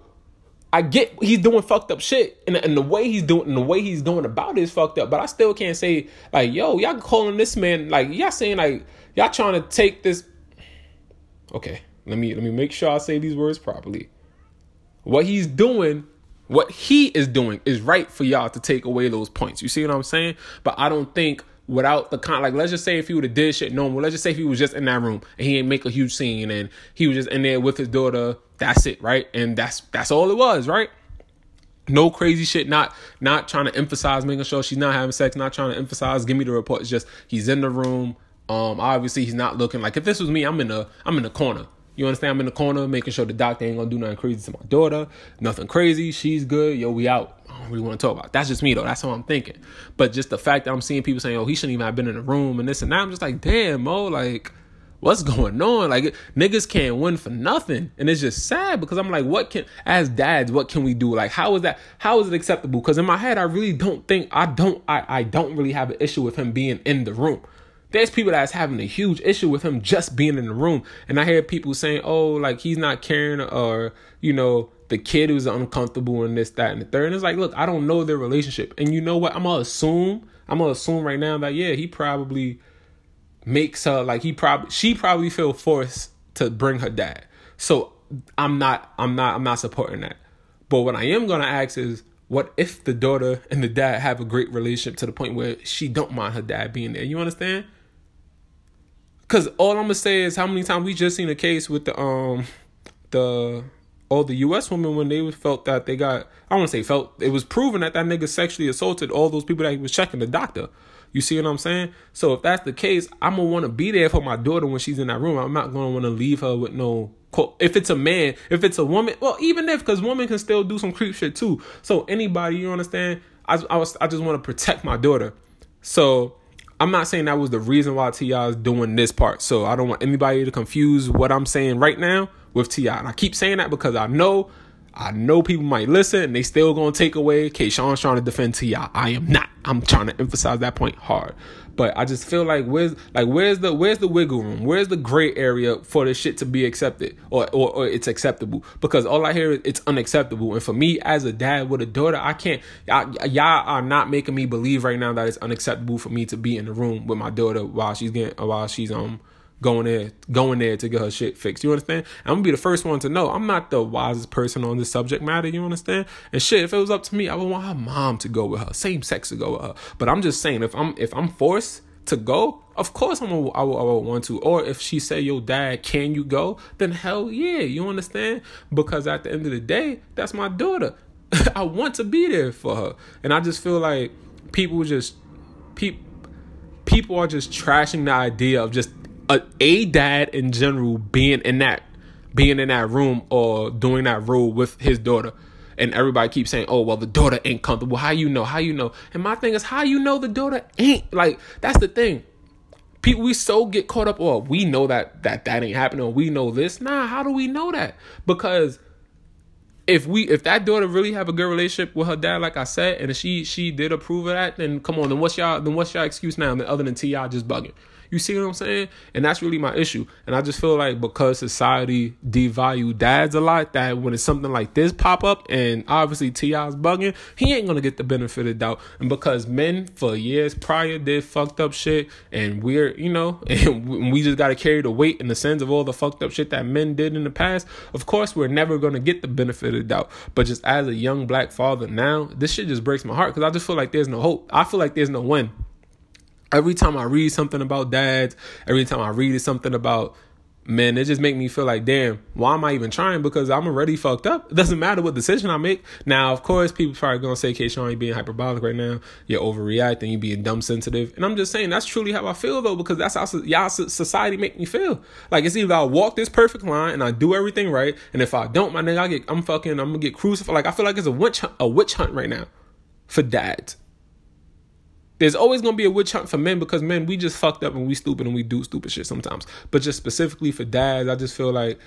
I get he's doing fucked up shit, and, and the way he's doing, and the way he's going about it is fucked up. But I still can't say like, yo, y'all calling this man like y'all saying like y'all trying to take this. Okay, let me let me make sure I say these words properly. What he's doing, what he is doing, is right for y'all to take away those points. You see what I'm saying? But I don't think without the con like let's just say if he would have did shit normal let's just say if he was just in that room and he didn't make a huge scene and he was just in there with his daughter that's it right and that's that's all it was right no crazy shit not not trying to emphasize making sure she's not having sex not trying to emphasize give me the report it's just he's in the room um obviously he's not looking like if this was me i'm in the i'm in the corner you understand? I'm in the corner making sure the doctor ain't gonna do nothing crazy to my daughter. Nothing crazy. She's good. Yo, we out. I don't really want to talk about. It. That's just me though. That's how I'm thinking. But just the fact that I'm seeing people saying, "Oh, he shouldn't even have been in the room," and this and that, I'm just like, damn, mo, like, what's going on? Like, niggas can't win for nothing, and it's just sad because I'm like, what can, as dads, what can we do? Like, how is that? How is it acceptable? Because in my head, I really don't think I don't I I don't really have an issue with him being in the room. There's people that's having a huge issue with him just being in the room. And I hear people saying, oh, like he's not caring or, you know, the kid who's uncomfortable and this, that, and the third. And it's like, look, I don't know their relationship. And you know what? I'm gonna assume, I'm gonna assume right now that yeah, he probably makes her like he probably she probably feel forced to bring her dad. So I'm not I'm not I'm not supporting that. But what I am gonna ask is what if the daughter and the dad have a great relationship to the point where she don't mind her dad being there? You understand? Cause all I'm gonna say is how many times we just seen a case with the um the all the U.S. women when they felt that they got I want to say felt it was proven that that nigga sexually assaulted all those people that he was checking the doctor. You see what I'm saying? So if that's the case, I'm gonna want to be there for my daughter when she's in that room. I'm not gonna want to leave her with no. If it's a man, if it's a woman, well, even if because women can still do some creep shit too. So anybody, you understand? I I was I just want to protect my daughter. So I'm not saying that was the reason why T.I. is doing this part. So I don't want anybody to confuse what I'm saying right now with T.I. And I keep saying that because I know I know people might listen and they still gonna take away. Okay, Sean's trying to defend T.I. I am not. I'm trying to emphasize that point hard. But I just feel like where's like where's the where's the wiggle room? Where's the gray area for this shit to be accepted or, or, or it's acceptable? Because all I hear is it's unacceptable. And for me as a dad with a daughter, I can't y'all, y'all are not making me believe right now that it's unacceptable for me to be in the room with my daughter while she's getting while she's um going there, going there to get her shit fixed. You understand? I'm gonna be the first one to know. I'm not the wisest person on this subject matter. You understand? And shit, if it was up to me, I would want her mom to go with her, same sex to go with her. But I'm just saying, if I'm if I'm forced to go, of course I'm a, I will, I will want to. Or if she say, "Yo, dad, can you go?" Then hell yeah, you understand? Because at the end of the day, that's my daughter. I want to be there for her, and I just feel like people just people people are just trashing the idea of just a, a dad in general being in that being in that room or doing that role with his daughter and everybody keeps saying, "Oh, well, the daughter ain't comfortable." How you know? How you know? And my thing is, how you know the daughter ain't like? That's the thing. People, we so get caught up. Or we know that that that ain't happening. We know this. Nah, how do we know that? Because if we if that daughter really have a good relationship with her dad, like I said, and she she did approve of that, then come on. Then what's y'all? Then what's y'all excuse now? Other than T.I. just bugging. You see what I'm saying? And that's really my issue. And I just feel like because society devalue dads a lot, that when it's something like this pop up, and obviously T.I.'s bugging, he ain't gonna get the benefit of doubt. And because men for years prior did fucked up shit, and we're you know, and we just gotta carry the weight and the sins of all the fucked up shit that men did in the past. Of course, we're never gonna get the benefit of doubt. But just as a young black father now, this shit just breaks my heart because I just feel like there's no hope. I feel like there's no win every time I read something about dads, every time I read something about men, it just make me feel like, damn, why am I even trying? Because I'm already fucked up. It doesn't matter what decision I make. Now, of course, people probably gonna say, "Okay, Sean, you're being hyperbolic right now. You're overreacting. You're being dumb sensitive." And I'm just saying that's truly how I feel though, because that's how y'all society make me feel. Like it's either I walk this perfect line and I do everything right, and if I don't, my nigga, I get I'm fucking I'm gonna get crucified. Like I feel like it's a witch hunt, a witch hunt right now for dads there's always gonna be a witch hunt for men because men we just fucked up and we stupid and we do stupid shit sometimes. But just specifically for dads, I just feel like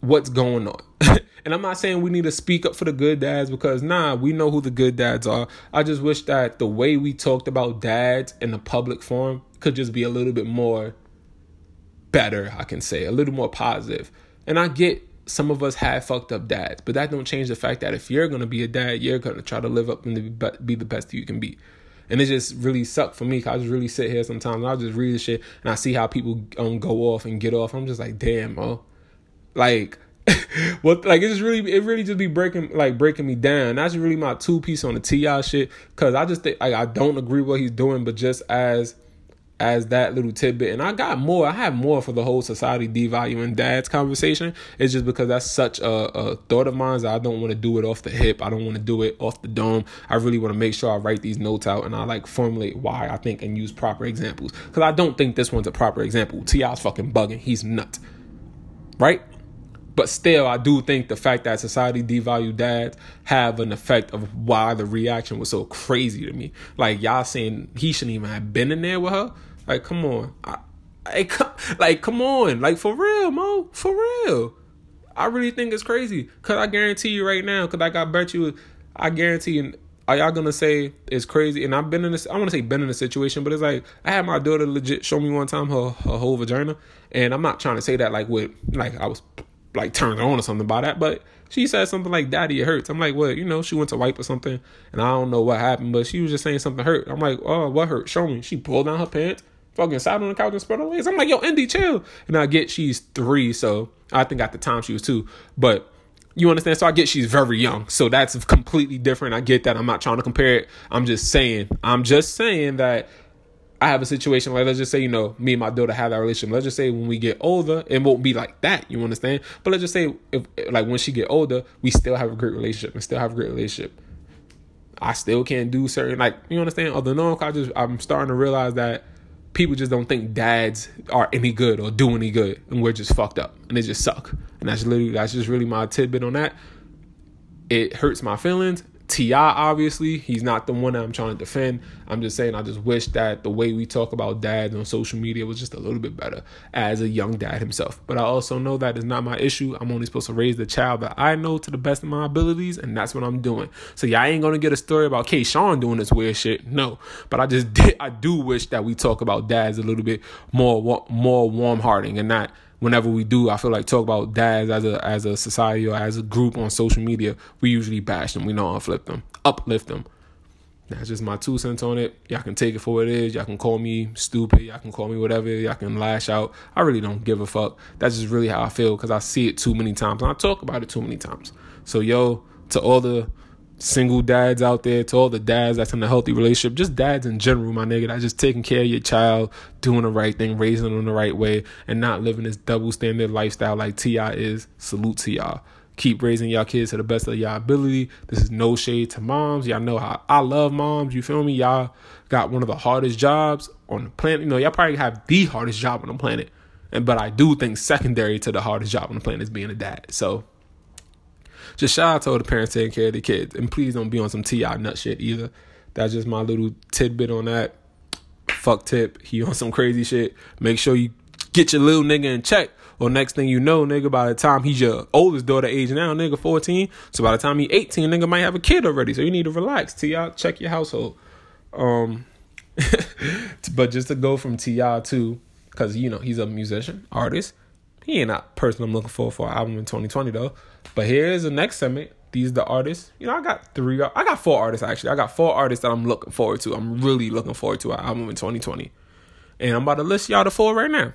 what's going on. and I'm not saying we need to speak up for the good dads because nah, we know who the good dads are. I just wish that the way we talked about dads in the public forum could just be a little bit more better, I can say, a little more positive. And I get some of us have fucked up dads, but that don't change the fact that if you're gonna be a dad, you're gonna try to live up and be the best you can be. And it just really sucked for me. Cause I just really sit here sometimes. And I just read the shit and I see how people um go off and get off. I'm just like, damn, bro. Like, what? Like it's just really, it really just be breaking, like breaking me down. That's really my two piece on the T.I. shit. Cause I just think, like, I don't agree what he's doing, but just as as that little tidbit. And I got more. I have more for the whole society devaluing dad's conversation. It's just because that's such a, a thought of mine that I don't want to do it off the hip. I don't want to do it off the dome. I really want to make sure I write these notes out and I like formulate why I think and use proper examples. Because I don't think this one's a proper example. T.I.'s fucking bugging. He's nuts. Right? But still, I do think the fact that society devalued dads have an effect of why the reaction was so crazy to me. Like y'all saying he shouldn't even have been in there with her. Like, come on. I, I, like, come on. Like, for real, Mo. For real. I really think it's crazy. Because I guarantee you right now, because like I bet you, I guarantee you, are y'all gonna say it's crazy? And I've been in this. I want to say been in a situation, but it's like I had my daughter legit show me one time her her whole vagina, and I'm not trying to say that like with like I was like turned on or something by that, but she said something like "Daddy, it hurts." I'm like, "What?" You know, she went to wipe or something, and I don't know what happened, but she was just saying something hurt. I'm like, "Oh, what hurt? Show me." She pulled down her pants, fucking sat on the couch and spread her legs. I'm like, yo, Indy, chill. And I get she's three, so I think at the time she was two. But you understand? So I get she's very young. So that's completely different. I get that. I'm not trying to compare it. I'm just saying, I'm just saying that I have a situation like let's just say, you know, me and my daughter have that relationship. Let's just say when we get older, it won't be like that, you understand? But let's just say if like when she get older, we still have a great relationship and still have a great relationship. I still can't do certain like you understand? Other than I just I'm starting to realize that people just don't think dads are any good or do any good, and we're just fucked up, and they just suck. And that's literally that's just really my tidbit on that. It hurts my feelings, T.I., obviously, he's not the one that I'm trying to defend. I'm just saying, I just wish that the way we talk about dads on social media was just a little bit better as a young dad himself. But I also know that is not my issue. I'm only supposed to raise the child that I know to the best of my abilities, and that's what I'm doing. So, y'all ain't gonna get a story about K. Sean doing this weird shit. No. But I just did, I do wish that we talk about dads a little bit more, more warm hearted and not whenever we do, I feel like talk about dads as a as a society or as a group on social media, we usually bash them. We don't uplift them, uplift them. That's just my two cents on it. Y'all can take it for what it is. Y'all can call me stupid. Y'all can call me whatever. Y'all can lash out. I really don't give a fuck. That's just really how I feel because I see it too many times and I talk about it too many times. So yo, to all the single dads out there, to all the dads that's in a healthy relationship, just dads in general, my nigga, that's just taking care of your child, doing the right thing, raising them the right way, and not living this double standard lifestyle like T.I. is. Salute to y'all. Keep raising y'all kids to the best of y'all ability. This is no shade to moms. Y'all know how I love moms. You feel me? Y'all got one of the hardest jobs on the planet. You know, y'all probably have the hardest job on the planet. And but I do think secondary to the hardest job on the planet is being a dad. So just shout out to all the parents taking care of the kids. And please don't be on some T.I. nut shit either. That's just my little tidbit on that. Fuck tip. He on some crazy shit. Make sure you get your little nigga in check. Or next thing you know, nigga, by the time he's your oldest daughter age now, nigga, 14. So by the time he 18, nigga might have a kid already. So you need to relax. T.I. check your household. Um but just to go from T.I. to because you know he's a musician, artist. He ain't not person I'm looking for for an album in 2020 though. But here's the next segment. These are the artists. You know, I got three. I got four artists actually. I got four artists that I'm looking forward to. I'm really looking forward to an album in 2020, and I'm about to list y'all the four right now.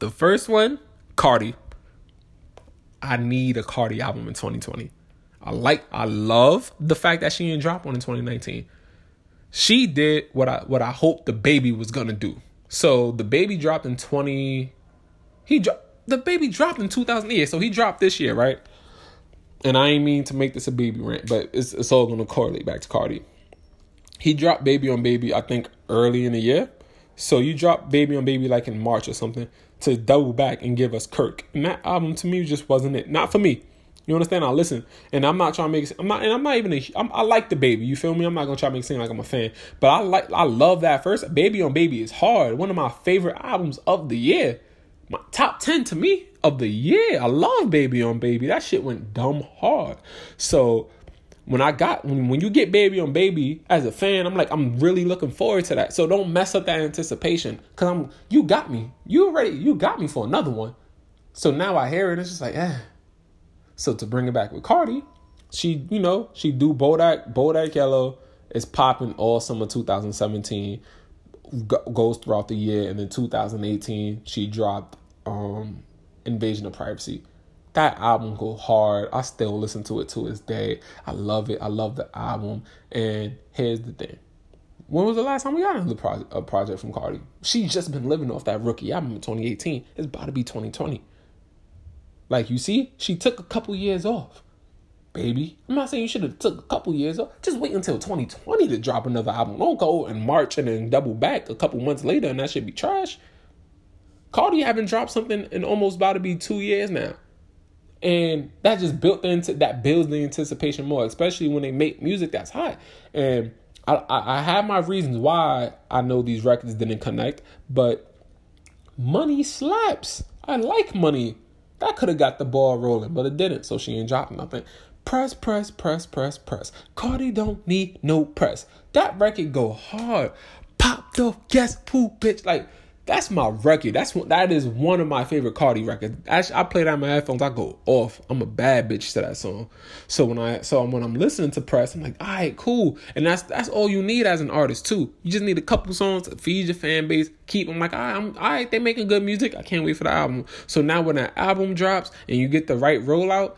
The first one, Cardi. I need a Cardi album in 2020. I like, I love the fact that she didn't drop one in 2019. She did what I what I hoped the baby was gonna do. So the baby dropped in 20 He dropped the baby dropped in 2008, so he dropped this year, right? And I ain't mean to make this a baby rant, but it's it's all gonna correlate back to Cardi. He dropped Baby on Baby, I think, early in the year. So you dropped Baby on Baby like in March or something to double back and give us Kirk. And that album to me just wasn't it. Not for me. You understand? I listen, and I'm not trying to make. I'm not, and I'm not even. A, I'm, I like the baby. You feel me? I'm not gonna try to make it seem like I'm a fan, but I like. I love that first. Baby on Baby is hard. One of my favorite albums of the year. My top ten to me of the year. I love Baby on Baby. That shit went dumb hard. So when I got when when you get Baby on Baby as a fan, I'm like I'm really looking forward to that. So don't mess up that anticipation because I'm you got me. You already you got me for another one. So now I hear it, it's just like eh so to bring it back with Cardi, she, you know, she do Bodak, Bodak Yellow is popping all summer 2017, goes throughout the year, and then 2018 she dropped um Invasion of Privacy. That album go hard. I still listen to it to this day. I love it. I love the album. And here's the thing. When was the last time we got another pro- a project from Cardi? She's just been living off that rookie album in 2018. It's about to be 2020. Like you see, she took a couple years off. Baby, I'm not saying you should have took a couple years off. Just wait until 2020 to drop another album. Don't go in March and then double back a couple months later and that should be trash. Cardi haven't dropped something in almost about to be two years now. And that just built into that builds the anticipation more, especially when they make music that's hot. And I, I, have my reasons why I know these records didn't connect, but money slaps. I like money. That could have got the ball rolling, but it didn't, so she ain't dropping nothing. Press, press, press, press, press. Cardi don't need no press. That record go hard. Popped off, guess who, bitch? Like, that's my record. That's what that is one of my favorite Cardi records. Actually, I play that on my headphones. I go off. I'm a bad bitch to that song. So when I so when I'm listening to press, I'm like, all right, cool. And that's that's all you need as an artist too. You just need a couple songs to feed your fan base. Keep them like, all right, I'm all right. They making good music. I can't wait for the album. So now when that album drops and you get the right rollout,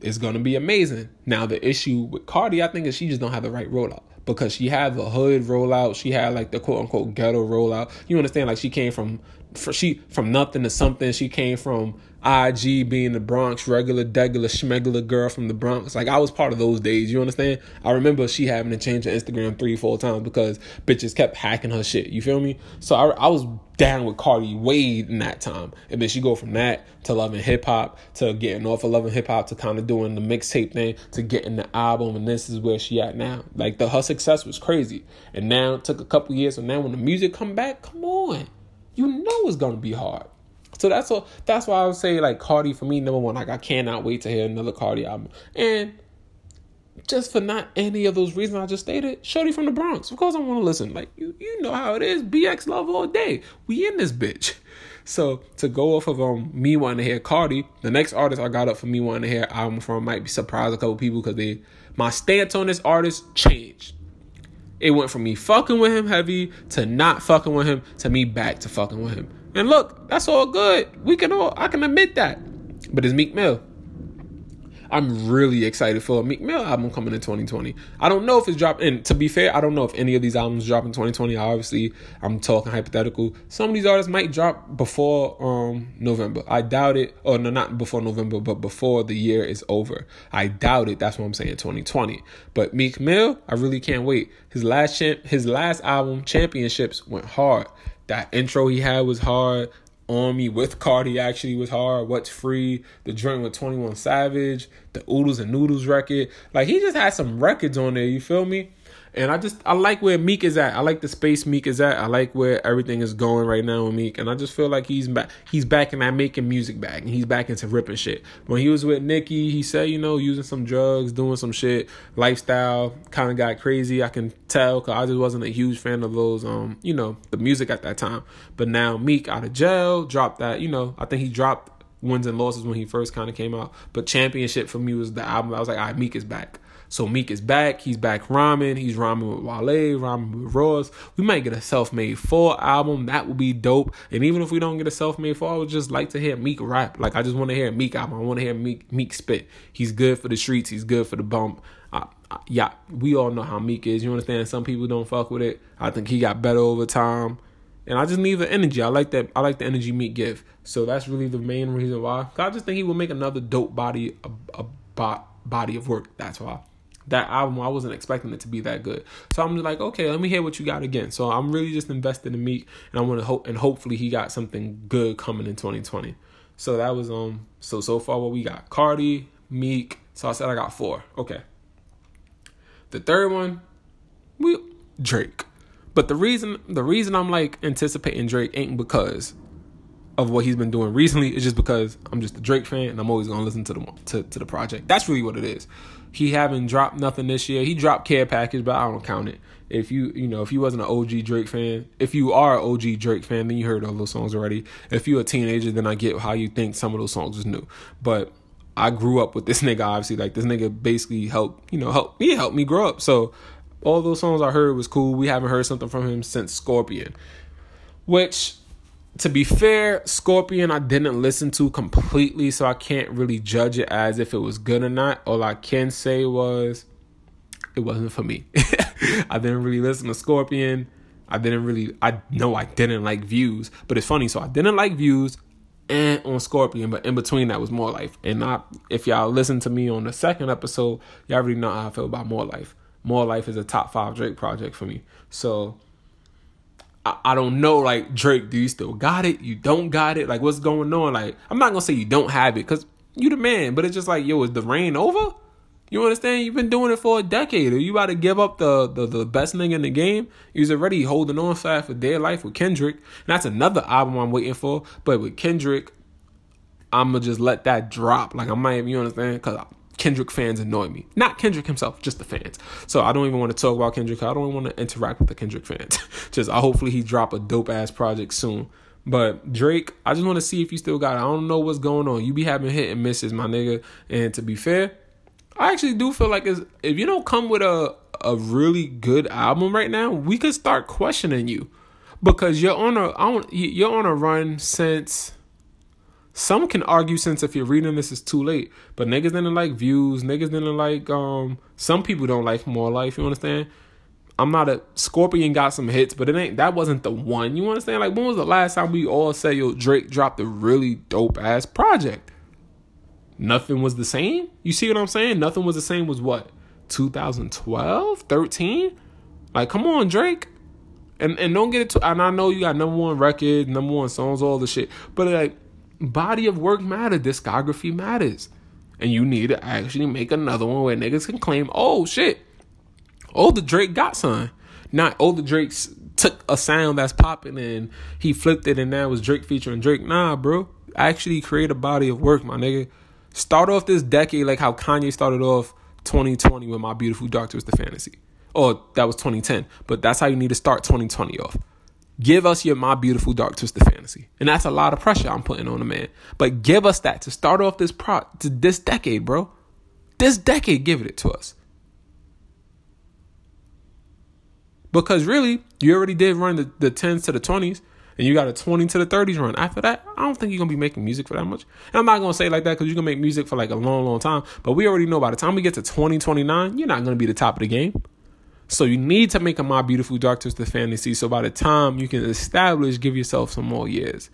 it's gonna be amazing. Now the issue with Cardi, I think, is she just don't have the right rollout because she had the hood rollout. She had like the quote unquote ghetto rollout. You understand? Like she came from for she from nothing to something. She came from IG being the Bronx regular degular schmegular girl from the Bronx. Like I was part of those days. You understand? I remember she having to change her Instagram three, four times because bitches kept hacking her shit. You feel me? So I, I was down with Cardi way in that time. And then she go from that to loving hip hop to getting off of loving hip hop to kind of doing the mixtape thing to getting the album. And this is where she at now. Like the her success was crazy. And now it took a couple years. So now when the music come back, come on, you know it's gonna be hard. So that's all. That's why I would say like Cardi for me number one. Like I cannot wait to hear another Cardi album. And just for not any of those reasons I just stated, Shorty from the Bronx. Of course I want to listen. Like you, you know how it is. BX love all day. We in this bitch. So to go off of um me wanting to hear Cardi, the next artist I got up for me wanting to hear album from might be surprise a couple people because they my stance on this artist changed. It went from me fucking with him heavy to not fucking with him to me back to fucking with him. And look, that's all good. We can all I can admit that. But it's Meek Mill. I'm really excited for a Meek Mill album coming in 2020. I don't know if it's dropping. And to be fair, I don't know if any of these albums drop in 2020. Obviously, I'm talking hypothetical. Some of these artists might drop before um, November. I doubt it. Or no, not before November, but before the year is over. I doubt it. That's what I'm saying. 2020. But Meek Mill, I really can't wait. His last champ, his last album, Championships, went hard. That intro he had was hard on me with Cardi actually was hard. What's free? The joint with 21 Savage, the Oodles and Noodles record. Like he just had some records on there, you feel me? And I just I like where Meek is at. I like the space Meek is at. I like where everything is going right now with Meek. And I just feel like he's back he's back in that making music back and he's back into ripping shit. When he was with Nicki, he said, you know, using some drugs, doing some shit, lifestyle kind of got crazy. I can tell cuz I just wasn't a huge fan of those um, you know, the music at that time. But now Meek out of jail, dropped that, you know, I think he dropped wins and losses when he first kind of came out. But championship for me was the album. I was like, all right, Meek is back. So Meek is back. He's back rhyming. He's rhyming with Wale, rhyming with Ross. We might get a self-made four album. That would be dope. And even if we don't get a self-made four, I would just like to hear Meek rap. Like I just want to hear Meek album. I want to hear Meek Meek spit. He's good for the streets. He's good for the bump. Yeah, we all know how Meek is. You understand? Some people don't fuck with it. I think he got better over time. And I just need the energy. I like that. I like the energy Meek give. So that's really the main reason why. I just think he will make another dope body, a, a body of work. That's why that album I wasn't expecting it to be that good. So I'm like, okay, let me hear what you got again. So I'm really just invested in Meek, and I want to hope and hopefully he got something good coming in 2020. So that was um. So so far what we got: Cardi, Meek. So I said I got four. Okay. The third one, we Drake. But the reason the reason I'm like anticipating Drake ain't because of what he's been doing recently. It's just because I'm just a Drake fan and I'm always gonna listen to the to, to the project. That's really what it is. He haven't dropped nothing this year. He dropped Care Package, but I don't count it. If you you know if you wasn't an OG Drake fan, if you are an OG Drake fan, then you heard all those songs already. If you're a teenager, then I get how you think some of those songs is new. But I grew up with this nigga. Obviously, like this nigga basically helped you know help he helped me grow up. So all those songs I heard was cool. We haven't heard something from him since Scorpion, which to be fair, Scorpion I didn't listen to completely, so I can't really judge it as if it was good or not. All I can say was it wasn't for me. I didn't really listen to Scorpion. I didn't really I know I didn't like views, but it's funny. So I didn't like views and on Scorpion, but in between that was More Life. And I if y'all listen to me on the second episode, y'all already know how I feel about More Life. More Life is a top five Drake project for me. So I, I don't know, like Drake, do you still got it? You don't got it? Like what's going on? Like I'm not gonna say you don't have it, cause you the man, but it's just like, yo, is the reign over? You understand? You've been doing it for a decade. Are you about to give up the, the, the best nigga in the game? He's already holding on fast for dear life with Kendrick. And that's another album I'm waiting for. But with Kendrick, I'm going to just let that drop. Like, I might, you understand? Because Kendrick fans annoy me. Not Kendrick himself, just the fans. So I don't even want to talk about Kendrick. I don't want to interact with the Kendrick fans. just I hopefully he drop a dope ass project soon. But Drake, I just want to see if you still got it. I don't know what's going on. You be having hit and misses, my nigga. And to be fair, I actually do feel like if you don't come with a a really good album right now, we could start questioning you because you're on a you're on a run since some can argue since if you're reading this is too late, but niggas didn't like views, niggas didn't like um some people don't like more life, you understand? I'm not a Scorpion got some hits, but it ain't that wasn't the one. You understand? Like when was the last time we all said yo Drake dropped a really dope ass project? Nothing was the same. You see what I'm saying? Nothing was the same was what? 2012, 13? Like come on, Drake. And and don't get it to and I know you got number one record, number one songs, all the shit. But like body of work matters, discography matters. And you need to actually make another one where niggas can claim, oh shit, oh the Drake got son. Not oh the Drake took a sound that's popping and he flipped it and now was Drake featuring Drake. Nah, bro. Actually create a body of work, my nigga. Start off this decade like how Kanye started off 2020 with My Beautiful Dark Twisted Fantasy. Or that was 2010. But that's how you need to start 2020 off. Give us your My Beautiful Dark Twisted Fantasy. And that's a lot of pressure I'm putting on a man. But give us that to start off this pro to this decade, bro. This decade, give it to us. Because really, you already did run the, the 10s to the 20s, and you got a 20 to the 30s run. After that, I don't think you're going to be making music for that much. And I'm not going to say like that because you're going to make music for like a long, long time. But we already know by the time we get to 2029, you're not going to be the top of the game. So you need to make a My Beautiful Dark Twisted Fantasy. So by the time you can establish, give yourself some more years.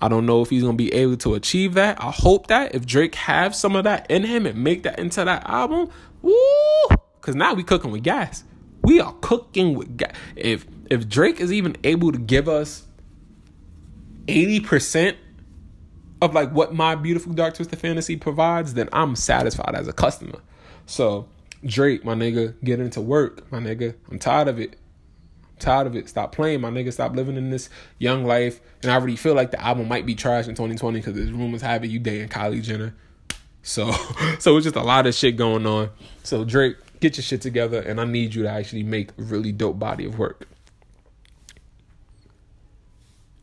I don't know if he's gonna be able to achieve that. I hope that if Drake have some of that in him and make that into that album, woo! Cause now we cooking with gas. We are cooking with gas. If if Drake is even able to give us eighty percent of like what my beautiful dark twisted fantasy provides, then I'm satisfied as a customer. So Drake, my nigga, get into work, my nigga. I'm tired of it. I'm tired of it. Stop playing, my nigga. Stop living in this young life. And I already feel like the album might be trash in 2020 because there's rumors having you dating Kylie Jenner. So, so it's just a lot of shit going on. So Drake, get your shit together, and I need you to actually make a really dope body of work.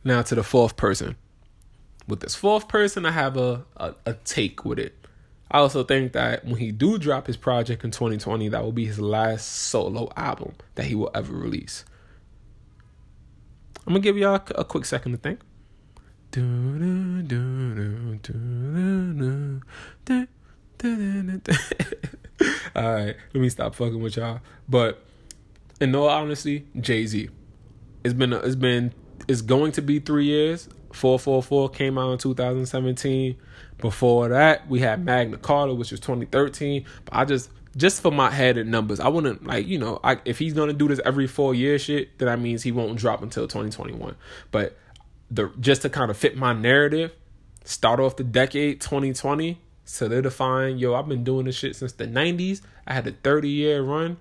Now to the fourth person. With this fourth person, I have a, a, a take with it. I also think that when he do drop his project in 2020, that will be his last solo album that he will ever release. I'm gonna give y'all a, quick second to think. all right, let me stop fucking with y'all. But in all honesty, Jay Z, it's been it's been it's going to be three years. 444 came out in 2017. Before that, we had Magna Carta, which was 2013. But I just just for my head and numbers, I wouldn't like you know, I, if he's gonna do this every four year shit, then that means he won't drop until 2021. But the just to kind of fit my narrative, start off the decade 2020, solidifying, yo, I've been doing this shit since the 90s. I had a 30 year run.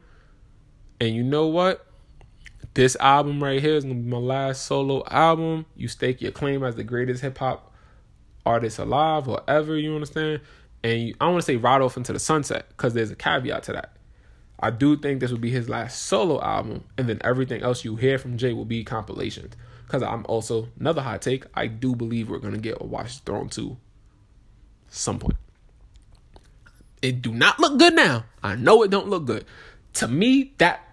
And you know what? This album right here is gonna be my last solo album. You stake your claim as the greatest hip hop artist alive or ever, you understand? And you, I want to say ride off into the sunset because there's a caveat to that. I do think this will be his last solo album, and then everything else you hear from Jay will be compilations. Because I'm also another hot take. I do believe we're gonna get a Watch the Throne 2 some point. It do not look good now. I know it don't look good. To me, that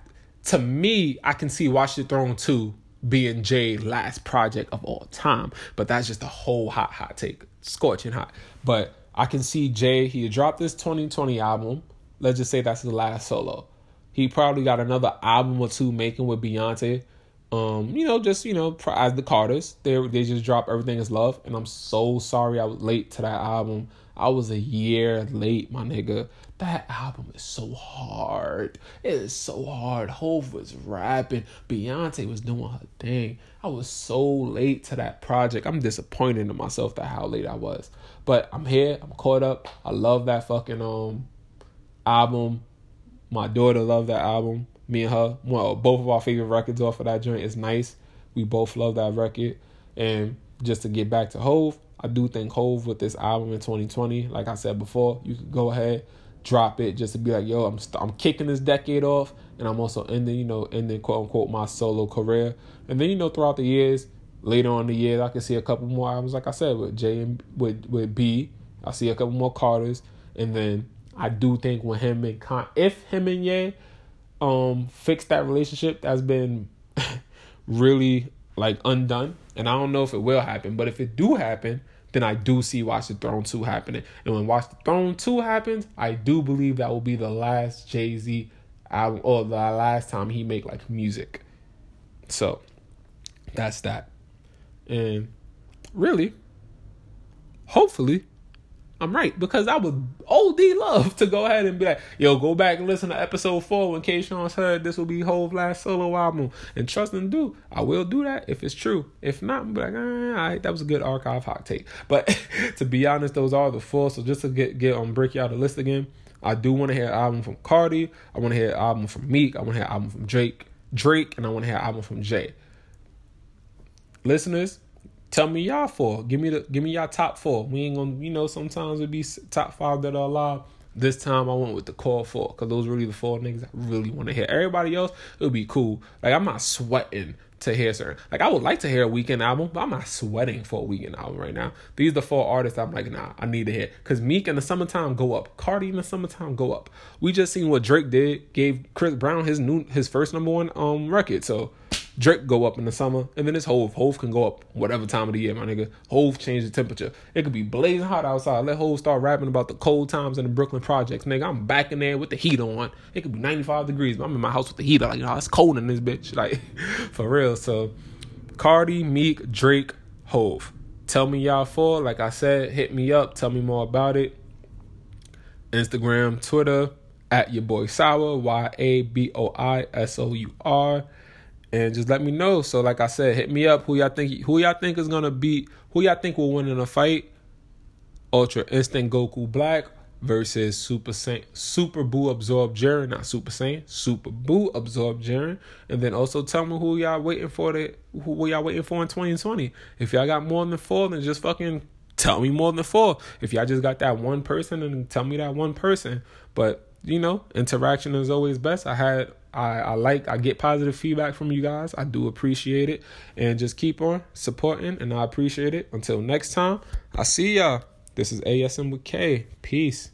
to me, I can see Watch the Throne 2 being Jay's last project of all time. But that's just a whole hot, hot take. Scorching hot. But I can see Jay, he dropped this 2020 album. Let's just say that's his last solo. He probably got another album or two making with Beyonce. Um, you know, just you know, as the Carters, they they just dropped everything is love, and I'm so sorry I was late to that album. I was a year late, my nigga. That album is so hard. It is so hard. Hove was rapping. Beyonce was doing her thing. I was so late to that project. I'm disappointed in myself that how late I was. But I'm here. I'm caught up. I love that fucking um album. My daughter loved that album. Me and her, well, both of our favorite records off of that joint is nice. We both love that record. And just to get back to Hove, I do think Hove with this album in 2020, like I said before, you could go ahead, drop it just to be like, yo, I'm st- I'm kicking this decade off, and I'm also ending, you know, ending quote unquote my solo career. And then you know, throughout the years, later on the year, I can see a couple more albums, like I said, with J and with with B. I see a couple more Carters, and then I do think when him and Con, if him and Ye, um, fix that relationship that's been really like undone. And I don't know if it will happen, but if it do happen, then I do see Watch the Throne 2 happening. And when Watch the Throne 2 happens, I do believe that will be the last Jay-Z album or the last time he make like music. So that's that. And really, hopefully, I'm right because I would OD love to go ahead and be like, yo, go back and listen to episode four when K Sean's heard this will be Hove last solo album. And trust and do, I will do that if it's true. If not, I'm like, ah, that was a good archive hot take. But to be honest, those are the four. So just to get get on break you out the list again, I do want to hear an album from Cardi. I want to hear an album from Meek. I want to hear an album from Drake. Drake, and I want to hear an album from Jay. Listeners, Tell me y'all four. Give me the give me y'all top four. We ain't gonna you know sometimes it be top five that are alive. This time I went with the core four because those really the four niggas I really want to hear. Everybody else it would be cool. Like I'm not sweating to hear certain. Like I would like to hear a Weeknd album, but I'm not sweating for a Weeknd album right now. These are the four artists I'm like, nah, I need to hear. Cause Meek in the summertime go up, Cardi in the summertime go up. We just seen what Drake did, gave Chris Brown his new his first number one um record. So Drake go up in the summer, and then it's Hove. Hove can go up whatever time of the year, my nigga. Hove change the temperature. It could be blazing hot outside. Let Hove start rapping about the cold times in the Brooklyn projects, nigga. I'm back in there with the heat on. It could be 95 degrees, but I'm in my house with the heat. Like, you know, it's cold in this bitch. Like, for real. So, Cardi, Meek, Drake, Hove. Tell me y'all for. Like I said, hit me up. Tell me more about it. Instagram, Twitter, at your boy Sour, Y A B O I S O U R and just let me know. So like I said, hit me up. Who y'all think who y'all think is gonna beat who y'all think will win in a fight? Ultra Instinct Goku Black versus Super Saiyan Super Buu Absorb Jiren, not Super Saiyan, Super Buu Absorb Jiren. And then also tell me who y'all waiting for the who y'all waiting for in 2020. If y'all got more than four, then just fucking tell me more than four. If y'all just got that one person, then tell me that one person. But you know, interaction is always best. I had I, I like I get positive feedback from you guys. I do appreciate it. And just keep on supporting and I appreciate it. Until next time, I see y'all. This is ASM with K. Peace.